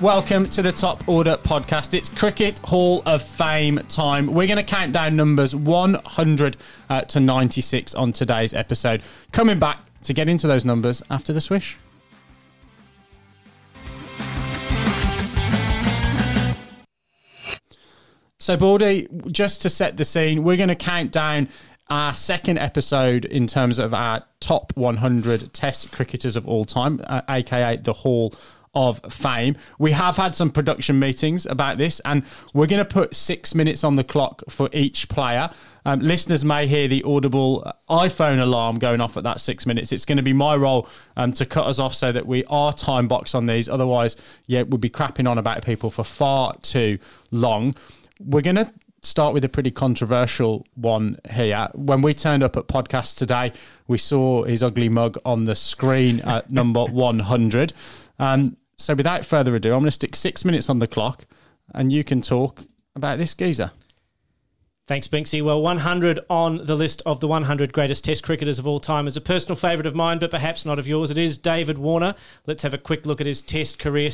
Welcome to the Top Order podcast. It's Cricket Hall of Fame time. We're going to count down numbers 100 uh, to 96 on today's episode. Coming back to get into those numbers after the swish. So, Baldy, just to set the scene, we're going to count down our second episode in terms of our top 100 Test cricketers of all time, uh, aka the Hall of Fame. We have had some production meetings about this, and we're going to put six minutes on the clock for each player. Um, listeners may hear the audible iPhone alarm going off at that six minutes. It's going to be my role um, to cut us off so that we are time boxed on these. Otherwise, yeah, we'll be crapping on about people for far too long. We're going to start with a pretty controversial one here. When we turned up at podcast today, we saw his ugly mug on the screen at number 100. Um, so without further ado, I'm going to stick six minutes on the clock and you can talk about this geezer. Thanks, Binksy. Well, 100 on the list of the 100 greatest Test cricketers of all time is a personal favourite of mine, but perhaps not of yours. It is David Warner. Let's have a quick look at his Test career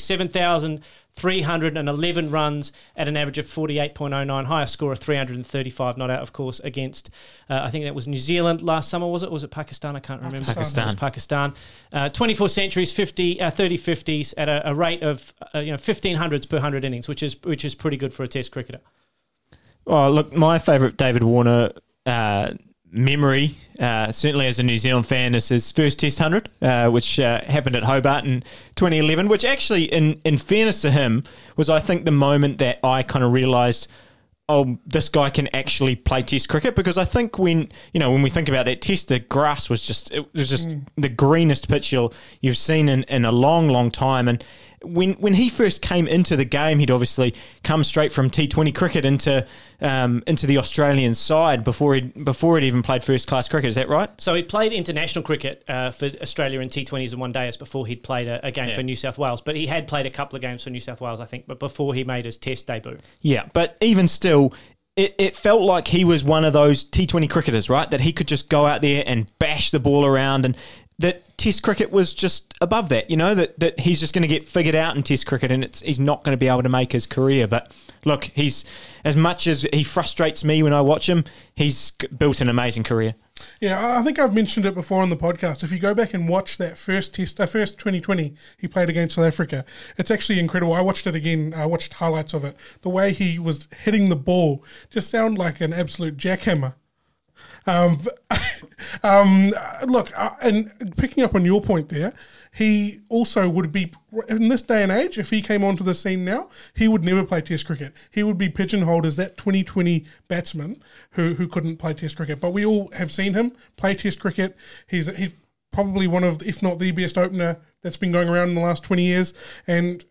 7,311 runs at an average of 48.09, highest score of 335, not out, of course, against, uh, I think that was New Zealand last summer, was it? Was it Pakistan? I can't remember. Pakistan. It was Pakistan. Uh, 24 centuries, 50, uh, 30 50s at a, a rate of uh, you know 1500s per 100 innings, which is which is pretty good for a Test cricketer. Oh, look, my favourite David Warner uh, memory, uh, certainly as a New Zealand fan, is his first Test 100, uh, which uh, happened at Hobart in 2011, which actually, in, in fairness to him, was, I think, the moment that I kind of realised – oh, this guy can actually play Test cricket because I think when you know when we think about that Test, the grass was just it was just mm. the greenest pitch you'll, you've seen in, in a long, long time. And when when he first came into the game, he'd obviously come straight from T Twenty cricket into um, into the Australian side before he before he'd even played first class cricket. Is that right? So he played international cricket uh, for Australia in T Twenties and one days before he'd played a, a game yeah. for New South Wales. But he had played a couple of games for New South Wales, I think. But before he made his Test debut. Yeah, but even still, it, it felt like he was one of those T20 cricketers, right? That he could just go out there and bash the ball around and that Test cricket was just above that, you know, that, that he's just going to get figured out in Test cricket and he's not going to be able to make his career. But look, he's as much as he frustrates me when I watch him, he's built an amazing career. Yeah, I think I've mentioned it before on the podcast. If you go back and watch that first test, that first 2020 he played against South Africa, it's actually incredible. I watched it again. I watched highlights of it. The way he was hitting the ball just sounded like an absolute jackhammer. Um, um, look, uh, and picking up on your point there, he also would be in this day and age. If he came onto the scene now, he would never play Test cricket. He would be pigeonholed as that 2020 batsman who who couldn't play Test cricket. But we all have seen him play Test cricket. He's he's probably one of, if not the best opener that's been going around in the last 20 years, and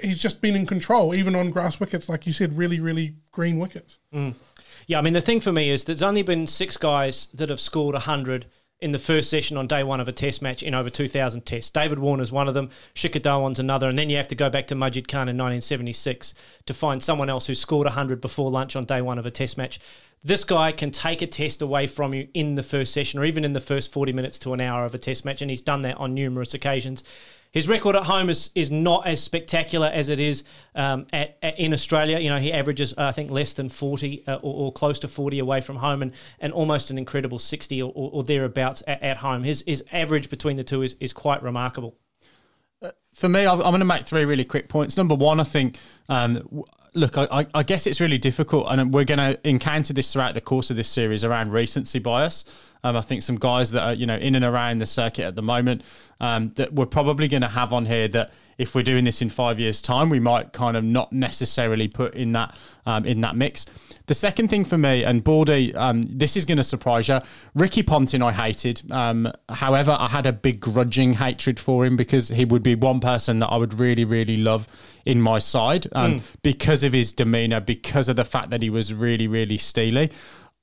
he's just been in control, even on grass wickets, like you said, really, really green wickets. Mm. Yeah, I mean, the thing for me is there's only been six guys that have scored 100 in the first session on day one of a test match in over 2,000 tests. David Warner's one of them, Shikhar Dhawan's another, and then you have to go back to Majid Khan in 1976 to find someone else who scored 100 before lunch on day one of a test match. This guy can take a test away from you in the first session or even in the first 40 minutes to an hour of a test match, and he's done that on numerous occasions. His record at home is, is not as spectacular as it is um, at, at, in Australia. You know, he averages, uh, I think, less than 40 uh, or, or, close to 40 away from home and, and almost an incredible 60 or, or thereabouts at, at, home. His, his average between the two is, is quite remarkable. Uh, for me, I'm going to make three really quick points. Number one, I think um, look, I, I, guess it's really difficult, and we're going to encounter this throughout the course of this series around recency bias. Um, I think some guys that are you know in and around the circuit at the moment um, that we're probably going to have on here that if we're doing this in five years' time, we might kind of not necessarily put in that um, in that mix. The second thing for me, and Baldy, um, this is going to surprise you. Ricky Ponting, I hated. Um, however, I had a begrudging hatred for him because he would be one person that I would really, really love in my side um, mm. because of his demeanour, because of the fact that he was really, really steely.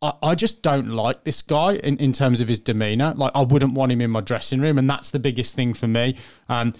I, I just don't like this guy in, in terms of his demeanor. Like I wouldn't want him in my dressing room, and that's the biggest thing for me. Um,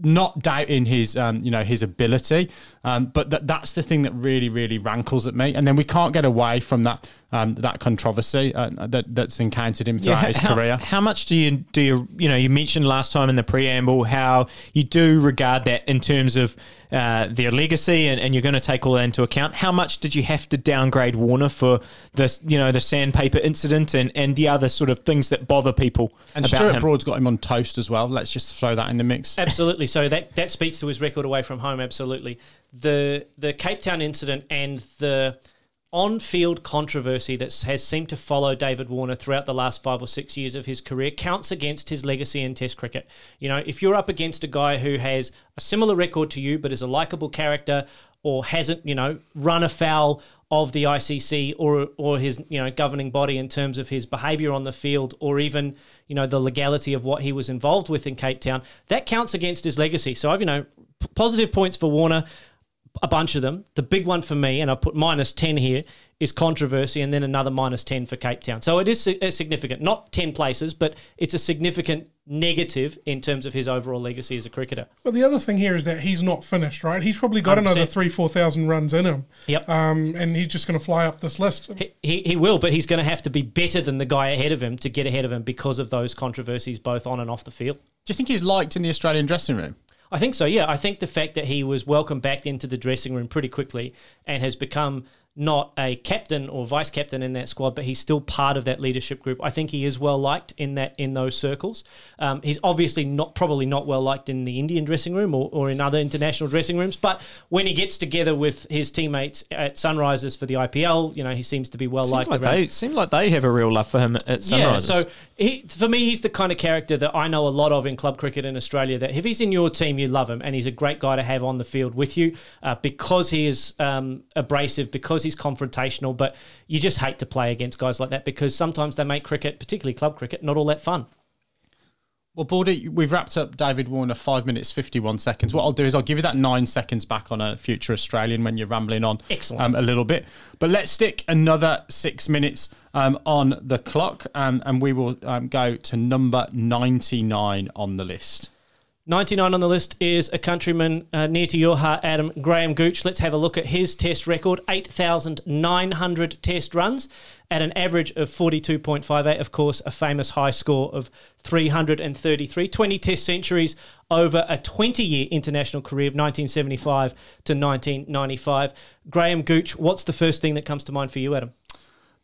not doubting his, um, you know, his ability, um, but that that's the thing that really, really rankles at me. And then we can't get away from that um, that controversy uh, that that's encountered him throughout his how, career. How much do you do you you know you mentioned last time in the preamble how you do regard that in terms of uh, their legacy and, and you're going to take all that into account. How much did you have to downgrade Warner for this you know the sandpaper incident and, and the other sort of things that bother people And about Stuart him? Broad's got him on toast as well. Let's just throw that in the mix. Absolutely. So that that speaks to his record away from home. Absolutely. The the Cape Town incident and the on-field controversy that has seemed to follow David Warner throughout the last five or six years of his career counts against his legacy in Test cricket. You know, if you're up against a guy who has a similar record to you but is a likable character or hasn't, you know, run afoul of the ICC or or his you know governing body in terms of his behaviour on the field or even you know the legality of what he was involved with in Cape Town, that counts against his legacy. So I've you know p- positive points for Warner a bunch of them. The big one for me, and I put minus 10 here, is controversy, and then another minus 10 for Cape Town. So it is uh, significant. Not 10 places, but it's a significant negative in terms of his overall legacy as a cricketer. But the other thing here is that he's not finished, right? He's probably got 100%. another three, four thousand runs in him. Yep. Um, and he's just going to fly up this list. He, he, he will, but he's going to have to be better than the guy ahead of him to get ahead of him because of those controversies, both on and off the field. Do you think he's liked in the Australian dressing room? I think so, yeah. I think the fact that he was welcomed back into the dressing room pretty quickly and has become not a captain or vice captain in that squad, but he's still part of that leadership group. I think he is well liked in that in those circles. Um, he's obviously not probably not well liked in the Indian dressing room or, or in other international dressing rooms. But when he gets together with his teammates at Sunrisers for the IPL, you know he seems to be well liked. like they seem like they have a real love for him at Sunrisers. yeah, so he, for me, he's the kind of character that I know a lot of in club cricket in Australia. That if he's in your team, you love him, and he's a great guy to have on the field with you uh, because he is um, abrasive, because he's confrontational. But you just hate to play against guys like that because sometimes they make cricket, particularly club cricket, not all that fun. Well, Baldy, we've wrapped up David Warner five minutes fifty one seconds. What I'll do is I'll give you that nine seconds back on a future Australian when you're rambling on Excellent. um, a little bit. But let's stick another six minutes um, on the clock, um, and we will um, go to number ninety nine on the list. 99 on the list is a countryman uh, near to your heart, Adam Graham Gooch. Let's have a look at his test record 8,900 test runs at an average of 42.58. Of course, a famous high score of 333. 20 test centuries over a 20 year international career of 1975 to 1995. Graham Gooch, what's the first thing that comes to mind for you, Adam?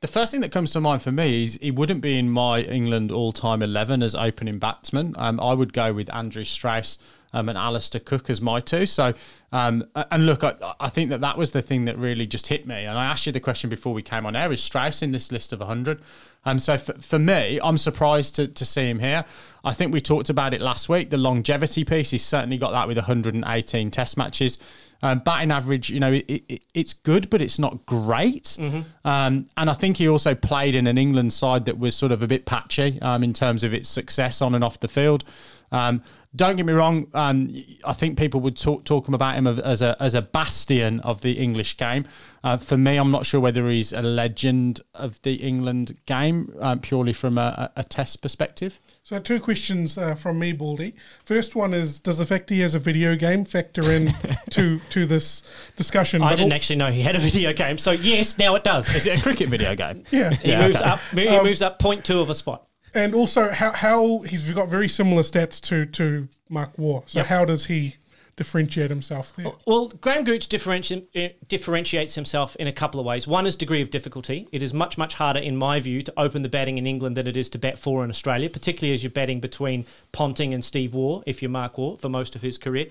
The first thing that comes to mind for me is he wouldn't be in my England all-time eleven as opening batsman. Um, I would go with Andrew Strauss um, and Alistair Cook as my two. So, um, and look, I, I think that that was the thing that really just hit me. And I asked you the question before we came on air: Is Strauss in this list of hundred? Um, so for, for me, I'm surprised to, to see him here. I think we talked about it last week. The longevity piece, he's certainly got that with 118 Test matches. Um, batting average, you know, it, it, it's good, but it's not great. Um, and I think he also played in an England side that was sort of a bit patchy um, in terms of its success on and off the field. Um, don't get me wrong. Um, I think people would talk talk about him as a as a bastion of the English game. Uh, for me, I'm not sure whether he's a legend of the England game um, purely from a, a a Test perspective. So two questions uh, from me, Baldy. First one is: Does the fact he has a video game factor in to to this discussion? I But didn't al- actually know he had a video game, so yes, now it does. Is it a cricket video game? Yeah. He Yeah, moves okay. up. He Um, moves up point two of a spot. And also, how, how he's got very similar stats to to Mark Waugh. So Yep. how does he differentiate himself there? Well, Graham Gooch differenti- eh, differentiates himself in a couple of ways. One is degree of difficulty. It is much, much harder, in my view, to open the batting in England than it is to bat four in Australia, particularly as you're batting between Ponting and Steve Waugh, if you're Mark Waugh, for most of his career.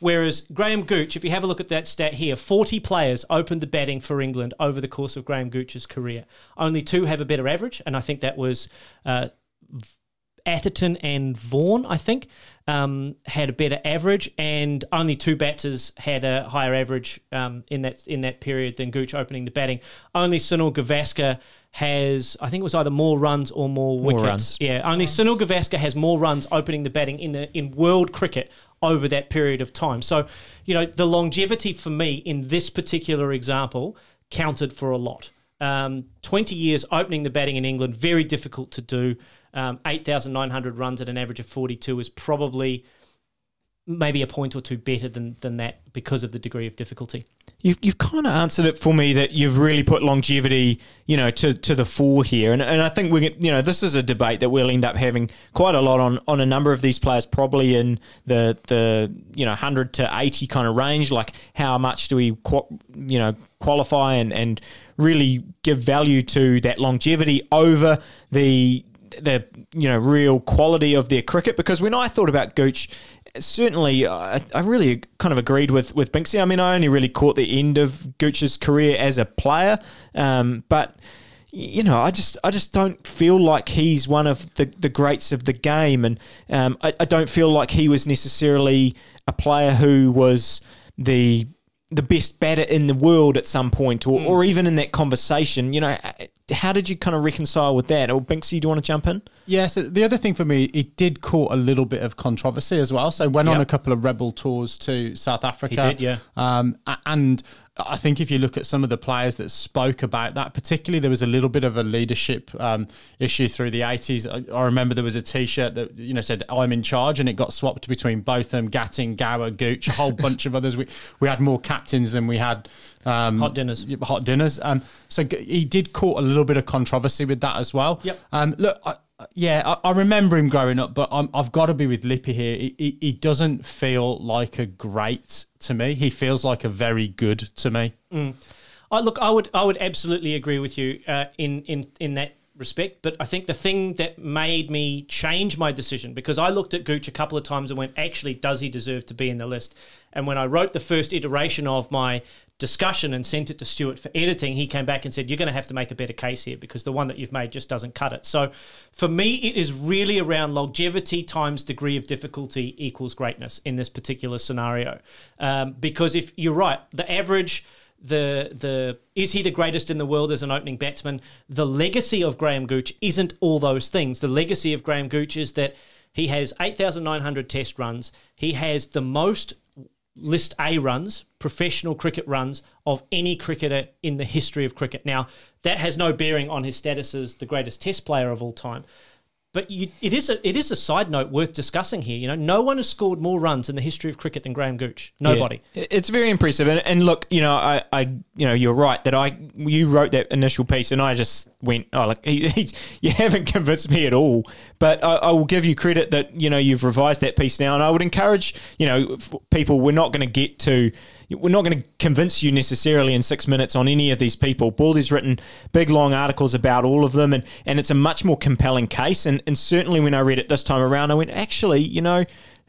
Whereas Graham Gooch, if you have a look at that stat here, 40 players opened the batting for England over the course of Graham Gooch's career. Only two have a better average, and I think that was uh, Atherton and Vaughan, I think, um, had a better average, and only two batters had a higher average um, in that in that period than Gooch opening the batting. Only Sunil Gavaskar has, I think it was either more runs or more, wickets. runs. Yeah, only Sunil Gavaskar has more runs opening the batting in the in world cricket over that period of time. So, you know, the longevity for me in this particular example counted for a lot. Um, 20 years opening the batting in England, very difficult to do. Um, 8,900 runs at an average of 42 is probably maybe a point or two better than, than that because of the degree of difficulty. you've, you've kind of answered it for me that you've really put longevity, you know, to, to the fore here. And, and I think we, you know, this is a debate that we'll end up having quite a lot on, on a number of these players, probably in the, the, you know, 100 to 80 kind of range. Like how much do we, you know, qualify and, and really give value to that longevity over the, the you know real quality of their cricket because when I thought about Gooch, certainly I, I really kind of agreed with with Binksy. I mean, I only really caught the end of Gooch's career as a player, um, but you know, I just I just don't feel like he's one of the, the greats of the game, and um, I, I don't feel like he was necessarily a player who was the the best batter in the world at some point, or, mm. or even in that conversation. You know, how did you kind of reconcile with that? Or Binksy, do you want to jump in? Yeah, so the other thing for me, it did caught a little bit of controversy as well. So went yep. on a couple of rebel tours to South Africa. He did, yeah. Um, and I think if you look at some of the players that spoke about that, particularly there was a little bit of a leadership um, issue through the 80s. I, I, remember there was a T-shirt that you know said "I'm in charge," and it got swapped between both them, Gatting, Gower, Gooch, a whole bunch of others. We we had more captains than we had um, hot dinners. Hot dinners. Um, so he did caught a little bit of controversy with that as well. Yep. Um, look. I, yeah, I, I, remember him growing up, but i have got to be with Lippy here. He, he, he, doesn't feel like a great to me. He feels like a very good to me. Mm. I look, I would, I would absolutely agree with you uh, in in in that respect. But I think the thing that made me change my decision because I looked at Gooch a couple of times and went, actually, does he deserve to be in the list? And when I wrote the first iteration of my discussion and sent it to Stuart for editing, he came back and said, You're going to have to make a better case here because the one that you've made just doesn't cut it. So for me, it is really around longevity times degree of difficulty equals greatness in this particular scenario. Um, because if you're right, the average. The the is he the greatest in the world as an opening batsman? The legacy of Graham Gooch isn't all those things. The legacy of Graham Gooch is that he has 8,900 test runs. He has the most list A runs, professional cricket runs of any cricketer in the history of cricket. Now, that has no bearing on his status as the greatest test player of all time. But you, it is a it is a side note worth discussing here. You know, no one has scored more runs in the history of cricket than Graham Gooch. Nobody. Yeah, it's very impressive. And, and look, you know, I, I, you know, you're right that I you wrote that initial piece, and I just went, oh, look, he, you haven't convinced me at all. But I, I, will give you credit that you know you've revised that piece now, and I would encourage you know people. We're not going to get to we're not going to convince you necessarily in six minutes on any of these people. Baldy's written big, long articles about all of them, and, and it's a much more compelling case. And, and certainly when I read it this time around, I went, actually, you know,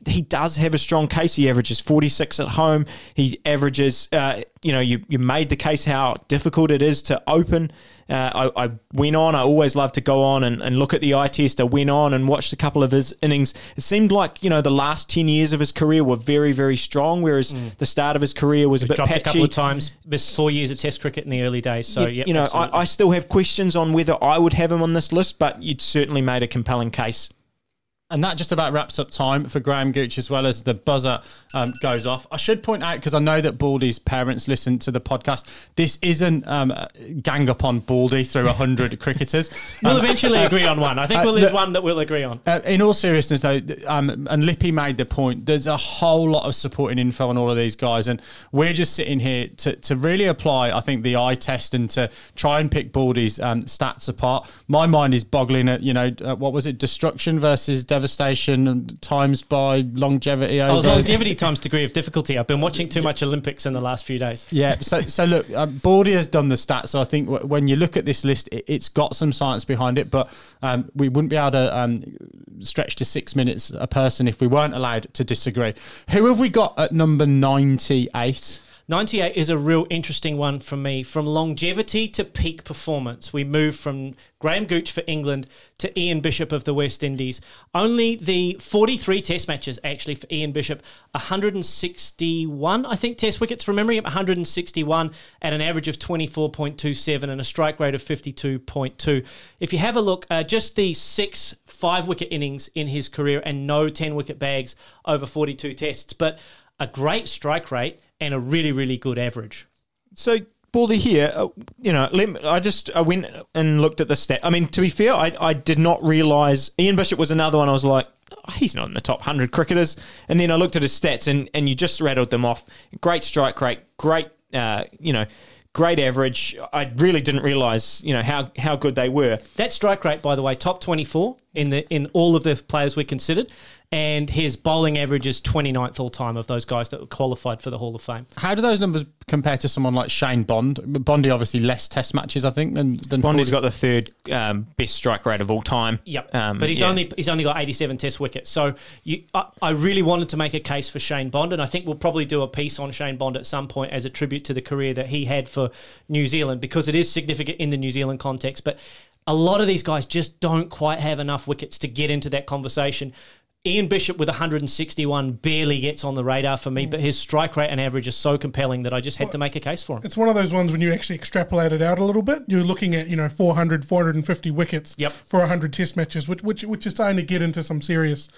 he does have a strong case. He averages 46 at home. He averages, uh, you know, you, you made the case how difficult it is to open uh, I, I, went on. I always love to go on and, and look at the eye test. I went on and watched a couple of his innings. It seemed like you know the last ten years of his career were very very strong, whereas mm. the start of his career was a bit dropped patchy. a couple of times. Missed four years of Test cricket in the early days. So yeah, you know, I, I still have questions on whether I would have him on this list, but you'd certainly made a compelling case. And that just about wraps up time for Graham Gooch as well as the buzzer um, goes off. I should point out, because I know that Baldy's parents listen to the podcast, this isn't um, gang up on Baldy through 100 cricketers. We'll um, uh, agree on one. I think uh, there's one that we'll agree on. Uh, in all seriousness, though, um, and Lippy made the point, there's a whole lot of supporting info on all of these guys. And we're just sitting here to, to really apply, I think, the eye test and to try and pick Baldy's um, stats apart. My mind is boggling at, you know, uh, what was it, destruction versus devastation times by longevity. Oh, longevity times degree of difficulty. I've been watching too much Olympics in the last few days. Yeah. So, so look, um, Baldy has done the stats. So I think w- when you look at this list, it, has got some science behind it, but um, we wouldn't be able to um, stretch to six minutes a person if we weren't allowed to disagree. Who have we got at number 98? 98 is a real interesting one for me. From longevity to peak performance, we move from Graham Gooch for England to Ian Bishop of the West Indies. Only the 43 test matches actually for Ian Bishop, 161, I think, test wickets from memory, 161 at an average of 24.27 and a strike rate of 52.2. If you have a look, uh, just the six five wicket innings in his career and no 10 wicket bags over 42 tests, but a great strike rate and a really, really good average. So, Baldy here, uh, you know, me, I just I went and looked at the stat. I mean, to be fair, I, I did not realise Ian Bishop was another one. I was like, oh, he's not in the top 100 cricketers. And then I looked at his stats and, and you just rattled them off. Great strike rate, great Uh, you know, great average. I really didn't realise, you know, how how good they were. That strike rate, by the way, top 24 in the in all of the players we considered, and his bowling average is 29th all time of those guys that were qualified for the Hall of Fame. How do those numbers compare to someone like Shane Bond? Bondy obviously less Test matches, I think, than than Bondi's 40. got the third um, best strike rate of all time. Yep. Um, but he's yeah. only he's only got 87 Test wickets. So you, I, I really wanted to make a case for Shane Bond, and I think we'll probably do a piece on Shane Bond at some point as a tribute to the career that he had for New Zealand because it is significant in the New Zealand context. But a lot of these guys just don't quite have enough wickets to get into that conversation. Ian Bishop with 161 barely gets on the radar for me, mm. but his strike rate and average is so compelling that I just had to make a case for him. It's one of those ones when you actually extrapolate it out a little bit, you're looking at, you know, 400, 450 wickets Yep. for 100 test matches, which, which, which is starting to get into some serious,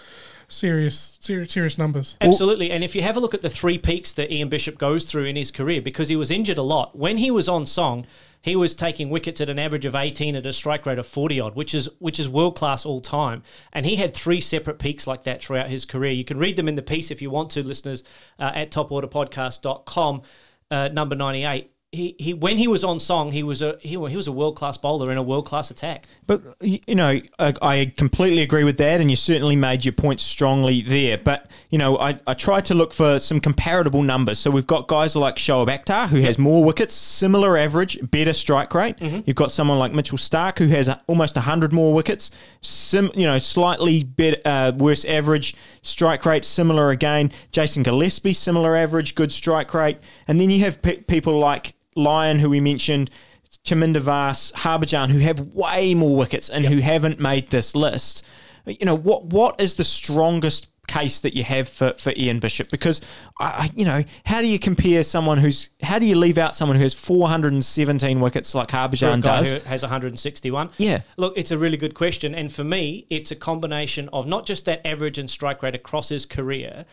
serious, serious, serious numbers. Absolutely. And if you have a look at the three peaks that Ian Bishop goes through in his career, because he was injured a lot, when he was on song, he was taking wickets at an average of 18 at a strike rate of 40 odd, which is which is world class all time. And he had three separate peaks like that throughout his career. You can read them in the piece if you want to, listeners, uh, at toporderpodcast.com, uh, number 98. He, he when he was on song, he was a he, he was a world class bowler in a world class attack. But you know, I, I completely agree with that, and you certainly made your point strongly there. But you know, I, I tried to look for some comparable numbers. So we've got guys like Shoaib Akhtar, who has more wickets, similar average, better strike rate. You've got someone like Mitchell Stark, who has a, almost hundred more wickets, sim, you know, slightly better, uh, worse average strike rate, similar again. Jason Gillespie, similar average, good strike rate, and then you have pe- people like Lyon, who we mentioned. Chaminda Vas, Harbhajan, who have way more wickets and who haven't made this list. You know what? What is the strongest case that you have for, for Ian Bishop? Because I, you know, how do you compare someone who's? How do you leave out someone who has 417 wickets like Harbhajan does? who has 161. Yeah. Look, it's a really good question. And for me, it's a combination of not just that average and strike rate across his career,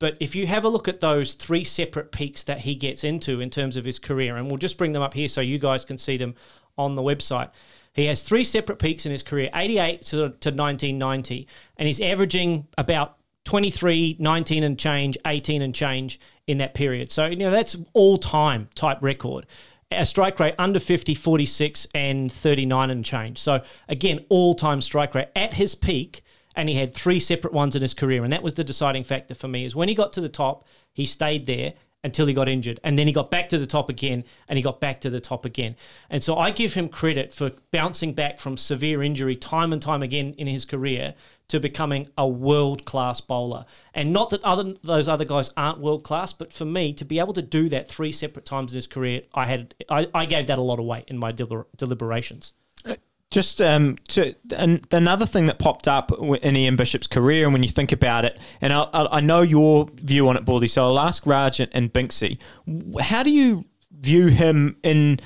but if you have a look at those three separate peaks that he gets into in terms of his career, and we'll just bring them up here so you guys can see them on the website. He has three separate peaks in his career 88 to, to 1990, and he's averaging about 23, 19 and change, 18 and change in that period. So, you know, that's all time type record. A strike rate under 50, 46, and 39 and change. So, again, all time strike rate at his peak. And he had three separate ones in his career. And that was the deciding factor for me is when he got to the top, he stayed there until he got injured. And then he got back to the top again and he got back to the top again. And so I give him credit for bouncing back from severe injury time and time again in his career to becoming a world class bowler. And not that other those other guys aren't world class, but for me to be able to do that three separate times in his career, I had I, I gave that a lot of weight in my deliber- deliberations. Just um, to and another thing that popped up in Ian Bishop's career, and when you think about it, and I, I know your view on it, Baldy. So I'll ask Raj and, and Binksy, how do you view him in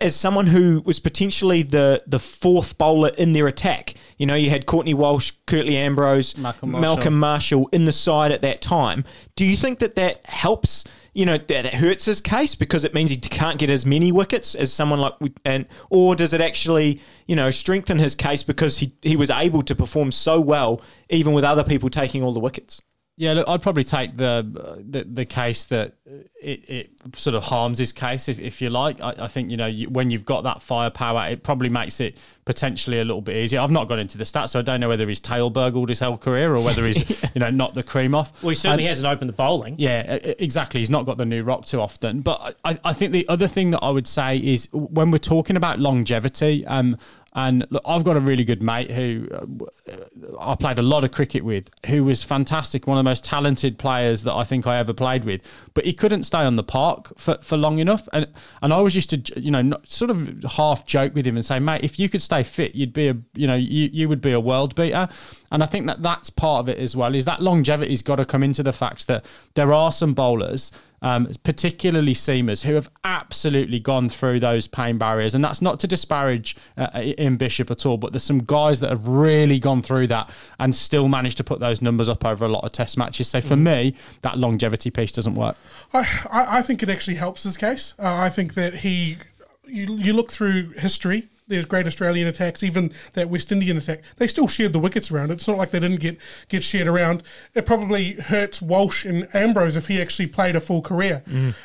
as someone who was potentially the the fourth bowler in their attack? You know, you had Courtney Walsh, Curtly Ambrose, Malcolm Marshall. Malcolm Marshall in the side at that time. Do you think that that helps? You know that it hurts his case because it means he can't get as many wickets as someone like, and or does it actually, you know, strengthen his case because he he was able to perform so well even with other people taking all the wickets? Yeah, look, I'd probably take the the, the case that it, it sort of harms his case, if, if you like. I, I think you know you, when you've got that firepower, it probably makes it potentially a little bit easier. I've not got into the stats, so I don't know whether he's tail burgled his whole career or whether he's you know knocked the cream off. Well, he certainly And- hasn't opened the bowling. yeah, exactly. He's not got the new rock too often. But I, I think the other thing that I would say is when we're talking about longevity, um, and look, I've got a really good mate who uh, I played a lot of cricket with, who was fantastic, one of the most talented players that I think I ever played with. But he couldn't stay on the park for, for long enough, and and I always used to, you know, not, sort of half joke with him and say, mate, if you could stay fit, you'd be a, you know, you, you would be a world beater. And I think that that's part of it as well. Is that longevity's got to come into the fact that there are some bowlers um, particularly seamers who have absolutely gone through those pain barriers. And that's not to disparage uh, Ian Bishop at all, but there's some guys that have really gone through that and still managed to put those numbers up over a lot of test matches. So for me, that longevity piece doesn't work. I, I I think it actually helps his case. Uh, I think that he, you, you look through history there's great Australian attacks, even that West Indian attack, they still shared the wickets around. It's not like they didn't get get shared around. It probably hurts Walsh and Ambrose if he actually played a full career.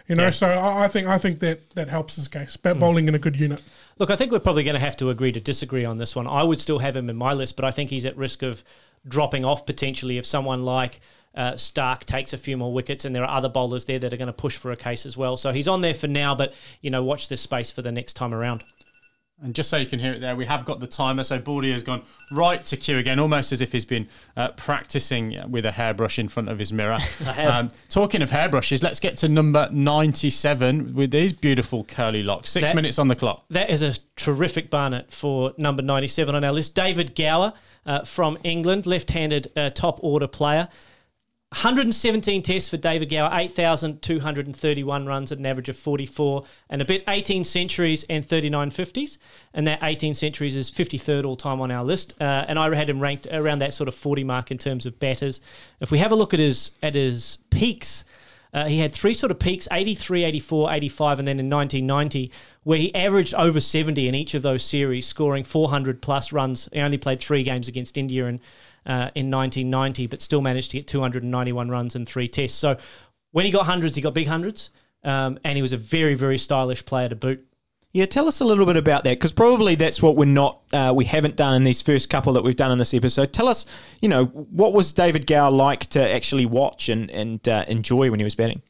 you know, so I, I think I think that that helps his case. Bat bowling in a good unit. Look, I think we're probably going to have to agree to disagree on this one. I would still have him in my list, but I think he's at risk of dropping off potentially if someone like uh, Stark takes a few more wickets, and there are other bowlers there that are going to push for a case as well. So he's on there for now, but you know, watch this space for the next time around. And just so you can hear it there, we have got the timer. So Baldy has gone right to cue again, almost as if he's been uh, practicing with a hairbrush in front of his mirror. Um, talking of hairbrushes, let's get to number 97 with these beautiful curly locks. Six That- minutes on the clock. That is a terrific Barnett for number 97 on our list. David Gower uh, from England, left handed uh, top order player. 117 tests for David Gower, 8,231 runs at an average of 44, and a bit 18 centuries and 39 50s. And that 18 centuries is 53rd all time on our list. Uh, and I had him ranked around that sort of 40 mark in terms of batters. If we have a look at his at his peaks, uh, he had three sort of peaks 83, 84, 85, and then in 1990, where he averaged over 70 in each of those series, scoring 400 plus runs. He only played three games against India in, uh, in 1990, but still managed to get 291 runs in three tests. So when he got hundreds, he got big hundreds, um, and he was a very, very stylish player to boot. Yeah, tell us a little bit about that because probably that's what we're not, uh, we haven't done in these first couple that we've done in this episode. Tell us, you know, what was David Gower like to actually watch and and uh, enjoy when he was batting?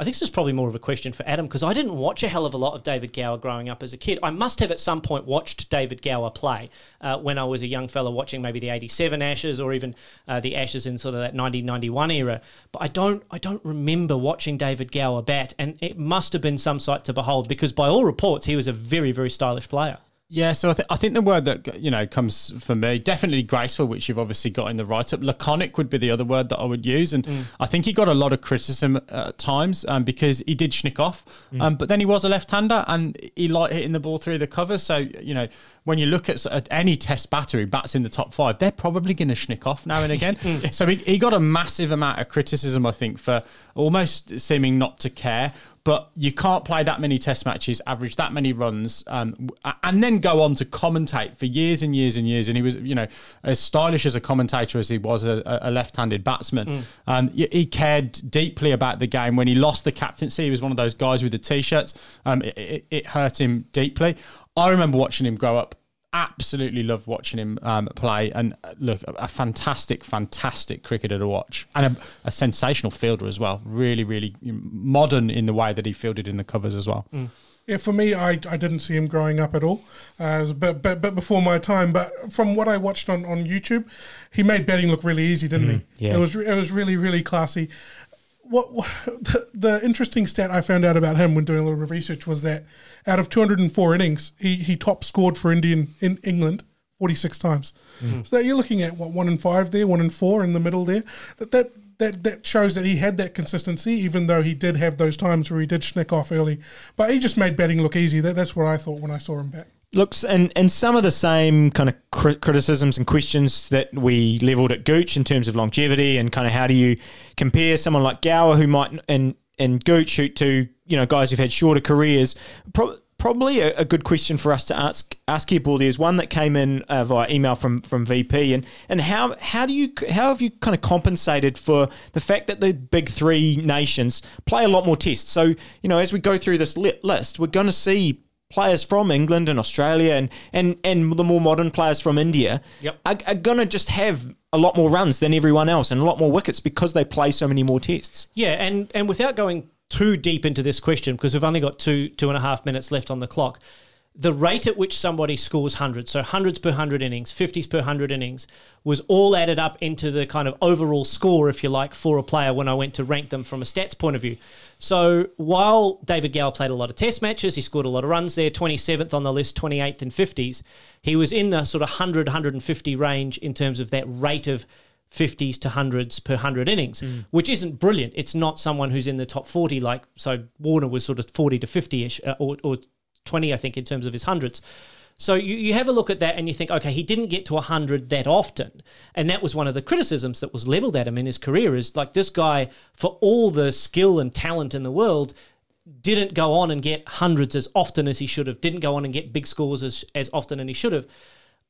I think this is probably more of a question for Adam because I didn't watch a hell of a lot of David Gower growing up as a kid. I must have at some point watched David Gower play uh, when I was a young fella watching maybe the '87 Ashes or even uh, the Ashes in sort of that 1991 era. But I don't, I don't remember watching David Gower bat, and it must have been some sight to behold because by all reports he was a very, very stylish player. Yeah, so I, th- I think the word that you know comes for me definitely graceful, which you've obviously got in the write up. Laconic would be the other word that I would use, and I think he got a lot of criticism at times um, because he did schnick off, um, but then he was a left hander and he liked hitting the ball through the cover. So you know when you look at, at any Test batter who bats in the top five, they're probably going to schnick off now and again. so he, he got a massive amount of criticism, I think, for almost seeming not to care but you can't play that many test matches, average that many runs, um, and then go on to commentate for years and years and years. And he was, you know, as stylish as a commentator as he was a, a left-handed batsman. Um, he cared deeply about the game. When he lost the captaincy, he was one of those guys with the t-shirts. Um, it, it, it hurt him deeply. I remember watching him grow up absolutely love watching him um, play and uh, look a, a fantastic fantastic cricketer to watch and a, a sensational fielder as well really really modern in the way that he fielded in the covers as well Yeah, for me, I, I didn't see him growing up at all, uh, but, but but before my time. But from what I watched on, on YouTube, he made betting look really easy, didn't he? yeah. It was it was really really classy. What, what the, the interesting stat I found out about him when doing a little bit of research was that out of 204 innings, he he top scored for Indian in England 46 times. Hmm. So that you're looking at what one in five there, one in four in the middle there. That that that that shows that he had that consistency, even though he did have those times where he did schnick off early. But he just made batting look easy. That, that's what I thought when I saw him bat. Looks and and some of the same kind of cri- criticisms and questions that we leveled at Gooch in terms of longevity and kind of how do you compare someone like Gower who might and and Gooch who to you know guys who've had shorter careers. Pro- probably a, a good question for us to ask ask here, Baldy, is one that came in uh, via email from from VP and and how how do you how have you kind of compensated for the fact that the big three nations play a lot more tests? So you know as we go through this li- list, we're going to see players from England and Australia and, and, and the more modern players from India Yep. are, are going to just have a lot more runs than everyone else and a lot more wickets because they play so many more tests. Yeah, and and without going too deep into this question, because we've only got two two and a half minutes left on the clock, the rate at which somebody scores hundreds, so hundreds per hundred innings, fifties per hundred innings, was all added up into the kind of overall score, if you like, for a player when I went to rank them from a stats point of view. So while David Gower played a lot of test matches, he scored a lot of runs there, 27th on the list, 28th and 50s. He was in the sort of 100, 150 range in terms of that rate of 50s to 100s per 100 innings, which isn't brilliant. It's not someone who's in the top 40, like, so Warner was sort of 40 to 50 ish, uh, or, or 20, I think, in terms of his hundreds. So you, you have a look at that and you think, okay, he didn't get to 100 that often. And that was one of the criticisms that was leveled at him in his career is like this guy, for all the skill and talent in the world, didn't go on and get hundreds as often as he should have, didn't go on and get big scores as, as often as he should have.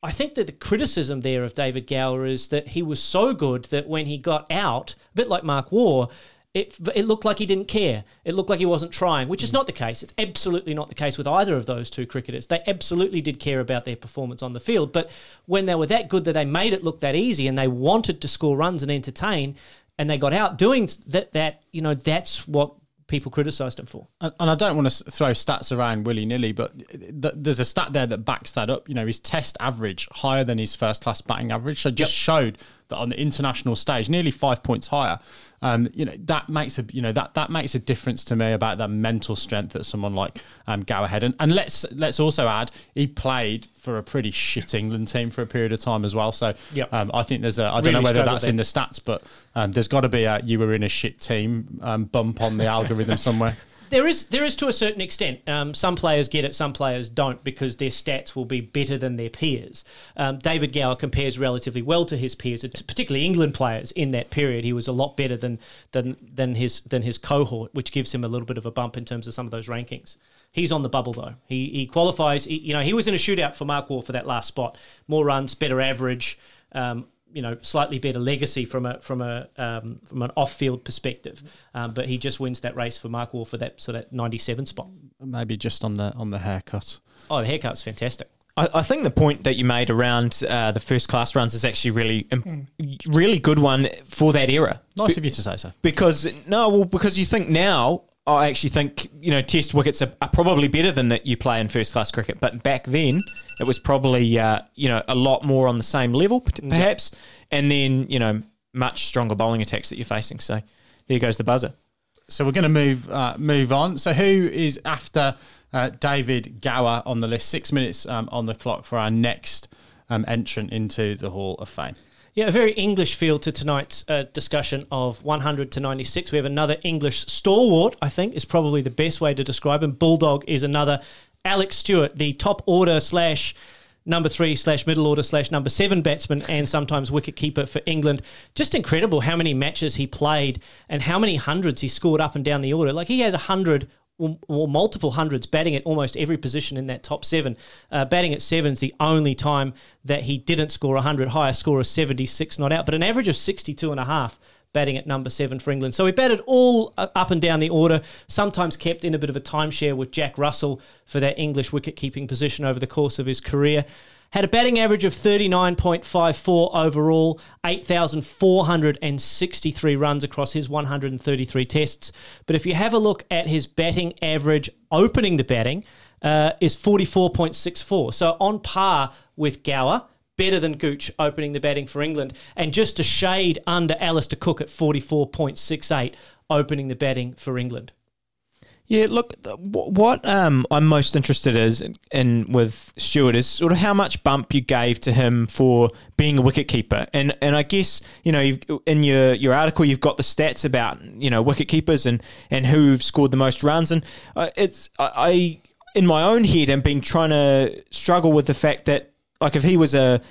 I think that the criticism there of David Gower is that he was so good that when he got out, a bit like Mark Waugh, it, it looked like he didn't care. It looked like he wasn't trying, which is mm. not the case. It's absolutely not the case with either of those two cricketers. They absolutely did care about their performance on the field. But when they were that good that they made it look that easy and they wanted to score runs and entertain, and they got out doing that, that you know, that's what people criticised him for. And, and I don't want to throw stats around willy nilly, but th- there's a stat there that backs that up. You know, his test average higher than his first class batting average. So just showed that on the international stage, nearly five points higher. Um, you know that makes a you know that that makes a difference to me about that mental strength that someone like um, Gower had. And, and let's let's also add he played for a pretty shit England team for a period of time as well. So Yep. um, I think there's a I don't Really know whether that's in the stats, but um, there's got to be a you were in a shit team um, bump on the algorithm somewhere. There is there is to a certain extent. Um, some players get it, some players don't because their stats will be better than their peers. Um, David Gower compares relatively well to his peers, particularly England players in that period. He was a lot better than than than his than his cohort, which gives him a little bit of a bump in terms of some of those rankings. He's on the bubble though. He he qualifies. He, you know, he was in a shootout for Mark Waugh for that last spot. More runs, better average. Um, you know, slightly better legacy from a from a um, from an off field perspective, um, but he just wins that race for Mark Waugh for that so that ninety seven spot. Maybe just on the on the haircut. Oh, the haircut's fantastic. I, I think the point that you made around uh, the first class runs is actually really, um, really good one for that era. Nice of you to say so. Because no, well, because you think now, I actually think you know Test wickets are, are probably better than that you play in first class cricket. But back then, it was probably uh, you know a lot more on the same level, perhaps, and then you know much stronger bowling attacks that you're facing. So there goes the buzzer. So we're going to move uh, move on. So who is after uh, David Gower on the list? Six minutes um, on the clock for our next um, entrant into the Hall of Fame. Yeah, a very English feel to tonight's uh, discussion of 100 to 96. We have another English stalwart, I think, is probably the best way to describe him. Bulldog is another. Alex Stewart, the top order slash number three slash middle order slash number seven batsman and sometimes wicket keeper for England. Just incredible how many matches he played and how many hundreds he scored up and down the order. Like he has a hundred or, multiple hundreds batting at almost every position in that top seven. Uh, batting at seven is the only time that he didn't score 100. Highest score is 76 not out, but an average of 62 and a half batting at number seven for England. So he batted all uh, up and down the order, sometimes kept in a bit of a timeshare with Jack Russell for that English wicket-keeping position over the course of his career. Had a batting average of 39.54 overall, 8,463 runs across his 133 tests. But if you have a look at his batting average opening the batting, uh, is 44.64. So on par with Gower, better than Gooch opening the batting for England, and just a shade under Alistair Cook at 44.68 opening the batting for England. Yeah, look, what um, I'm most interested is in, with Stewart is sort of how much bump you gave to him for being a wicketkeeper, and and I guess you know in your your article you've got the stats about you know wicket keepers and and who've scored the most runs, and uh, it's I, I in my own head I'm been trying to struggle with the fact that like if he was a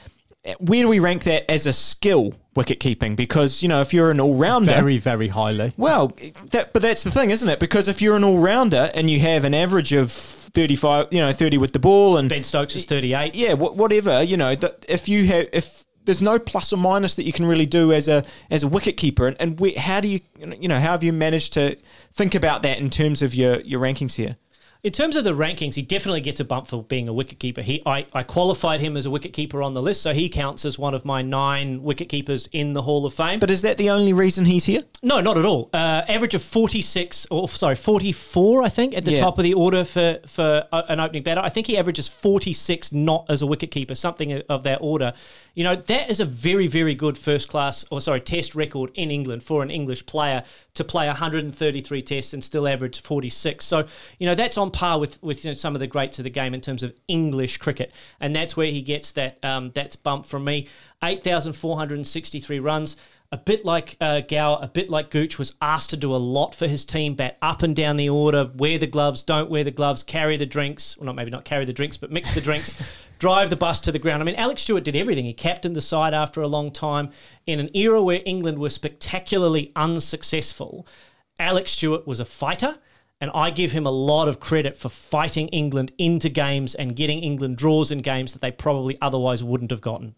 where do we rank that as a skill wicket keeping? Because you know if you're an all rounder, Very, very highly. well, that, but that's the thing, isn't it? Because if you're an all-rounder and you have an average of 35, you know, 30 with the ball and Ben Stokes is 38. yeah, wha- whatever, you know, that if you have if there's no plus or minus that you can really do as a as a wicket keeper and, and where, how do you you know, how have you managed to think about that in terms of your your rankings here? In terms of the rankings, he definitely gets a bump for being a wicketkeeper. He, I, I qualified him as a wicketkeeper on the list, so he counts as one of my nine wicketkeepers in the Hall of Fame. But is that the only reason he's here? No, not at all. Uh, average of 46, or sorry, 44, I think, at the Yeah. top of the order for, for uh, an opening batter. I think he averages 46 not as a wicketkeeper, something of that order. You know, that is a very, very good first class, or sorry, test record in England for an English player to play 133 tests and still average 46. So, you know, that's on par with, with you know, some of the greats of the game in terms of English cricket. And that's where he gets that um, that's bump from me. 8,463 runs a bit like uh, Gower, a bit like Gooch, was asked to do a lot for his team, bat up and down the order, wear the gloves, don't wear the gloves, carry the drinks, well, not maybe not carry the drinks, but mix the drinks, drive the bus to the ground. I mean, Alex Stewart did everything. He captained the side after a long time in an era where England were spectacularly unsuccessful. Alex Stewart was a fighter. And I give him a lot of credit for fighting England into games and getting England draws in games that they probably otherwise wouldn't have gotten.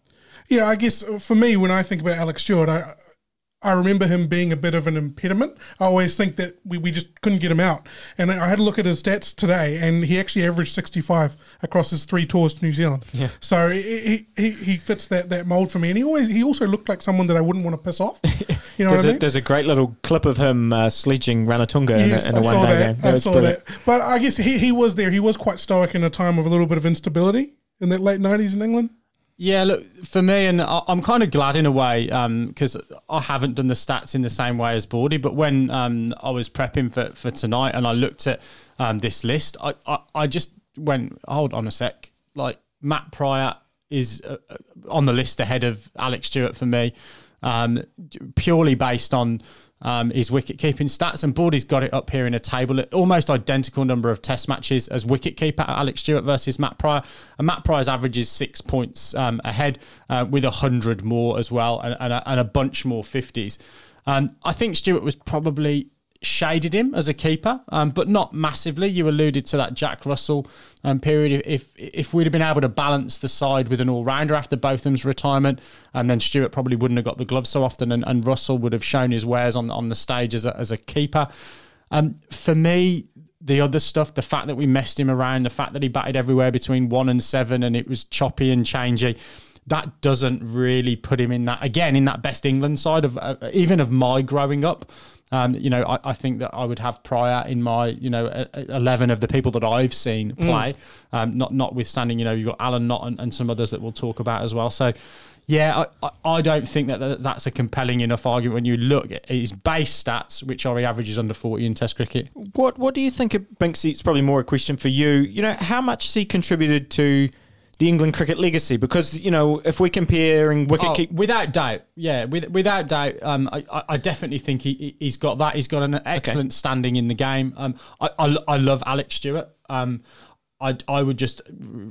Yeah, I guess uh, for me, when I think about Alex Stewart, I I remember him being a bit of an impediment. I always think that we, we just couldn't get him out. And I had a look at his stats today, and he actually averaged 65 across his three tours to New Zealand. Yeah. So he, he, he fits that, that mold for me. And he always he also looked like someone that I wouldn't want to piss off. You know there's, I mean? there's a great little clip of him uh, sledging Ranatunga Yes, in a, in a I one day that. game. I was saw brilliant. that. But I guess he, he was there. He was quite stoic in a time of a little bit of instability in that late 90s in England. Yeah, look for me, and I'm kind of glad in a way because I haven't done the stats in the same way as Bordy. But when um, I was prepping for, for tonight and I looked at um, this list, I, I, I just went, hold on a sec. Like Matt Prior is uh, uh, on the list ahead of Alex Stewart for me, um, purely based on um, his wicket keeping stats. And Bordy's got it up here in a table, almost identical number of test matches as wicket keeper Alex Stewart versus Matt Prior. And Matt Prior's average is six points um, ahead uh, with a hundred more as well, and, and, a, and a bunch more fifties. Um, I think Stewart was probably shaded him as a keeper, um, but not massively. You alluded to that Jack Russell um, period. If if we'd have been able to balance the side with an all rounder after Botham's retirement, and then Stewart probably wouldn't have got the glove so often, and, and Russell would have shown his wares on on the stage as a, as a keeper. Um, for me, the other stuff, the fact that we messed him around, the fact that he batted everywhere between one and seven, and it was choppy and changey. That doesn't really put him in that again in that best England side of uh, even of my growing up. Um, you know, I, I, think that I would have Prior in my, you know, eleven of the people that I've seen play. Mm. Um, not notwithstanding, you know, you've got Alan Knott and, and, some others that we'll talk about as well. So, yeah, I, I, don't think that that's a compelling enough argument when you look at his base stats, which are he averages under forty in Test cricket. What What do you think of Binksy? It's probably more a question for you. You know, how much has he contributed to? The England cricket legacy? Because you know if we're comparing wicket oh, keep without doubt. Yeah with, without doubt. Um, I, I definitely think he, he's got that. He's got an excellent okay. standing in the game. Um, I, I, I love Alex Stewart. Um, I, I would just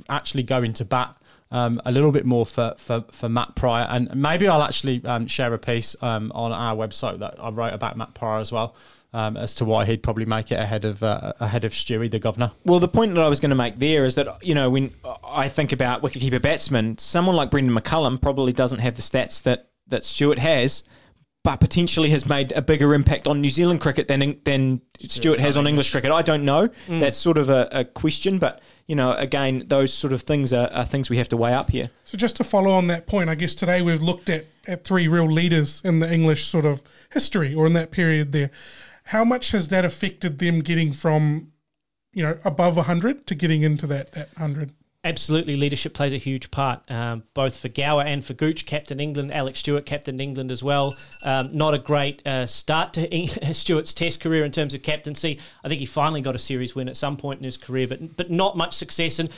actually go into bat um, a little bit more for, for, for Matt Prior. And maybe I'll actually um, share a piece um, on our website that I wrote about Matt Prior as well um, as to why he'd probably make it ahead of uh, ahead of Stewie, the governor. Well, the point that I was going to make there is that you know when I think about wicketkeeper batsmen, someone like Brendon McCullum probably doesn't have the stats that that Stewart has, but potentially has made a bigger impact on New Zealand cricket than than Stewart has on English cricket. I don't know. Mm. That's sort of a, a, question, but you know, again, those sort of things are, are, things we have to weigh up here. So just to follow on that point, I guess today we've looked at, at three real leaders in the English sort of history or in that period there how much has that affected them getting from, you know, above 100 to getting into that, that 100? Absolutely, leadership plays a huge part, um, both for Gower and for Gooch, captain England. Alex Stewart, captain England as well. Um, not a great uh, start to Stewart's Test career in terms of captaincy. I think he finally got a series win at some point in his career, but but not much success. And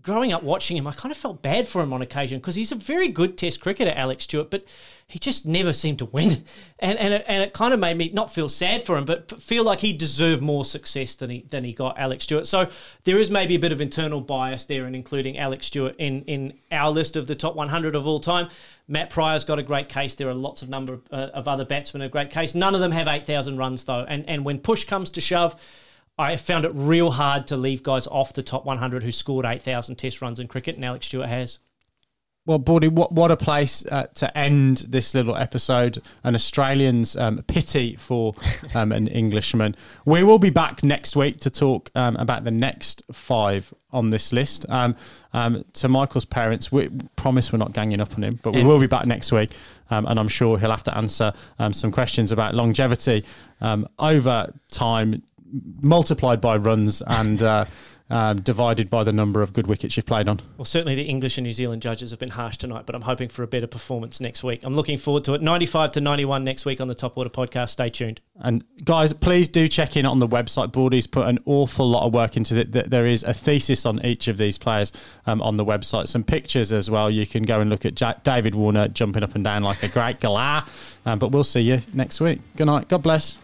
growing up watching him, I kind of felt bad for him on occasion because he's a very good Test cricketer, Alex Stewart, but he just never seemed to win, and and it, and it kind of made me not feel sad for him, but feel like he deserved more success than he than he got Alex Stewart. So there is maybe a bit of internal bias there in including Alex Stewart in in our list of the top 100 of all time. Matt Prior's got a great case. There are lots of number of, uh, of other batsmen a great case. None of them have 8,000 runs though, and and when push comes to shove. I found it real hard to leave guys off the top 100 who scored 8,000 test runs in cricket, and Alex Stewart has. Well, Bordy, what what a place uh, to end this little episode. An Australian's um, pity for um, an Englishman. We will be back next week to talk um, about the next five on this list. Um, um, to Michael's parents, we promise we're not ganging up on him, but we will be back next week, um, and I'm sure he'll have to answer some questions about longevity over time, multiplied by runs and. Uh, um, divided by the number of good wickets you've played on. Well, certainly the English and New Zealand judges have been harsh tonight, but I'm hoping for a better performance next week. I'm looking forward to it. 95 to 91 next week on the Top Order podcast. Stay tuned. And guys, please do check in on the website. Bordy's put an awful lot of work into it. There is a thesis on each of these players um, on the website, some pictures as well. You can go and look at J- David Warner jumping up and down like a great galah. Um, but we'll see you next week. Good night. God bless.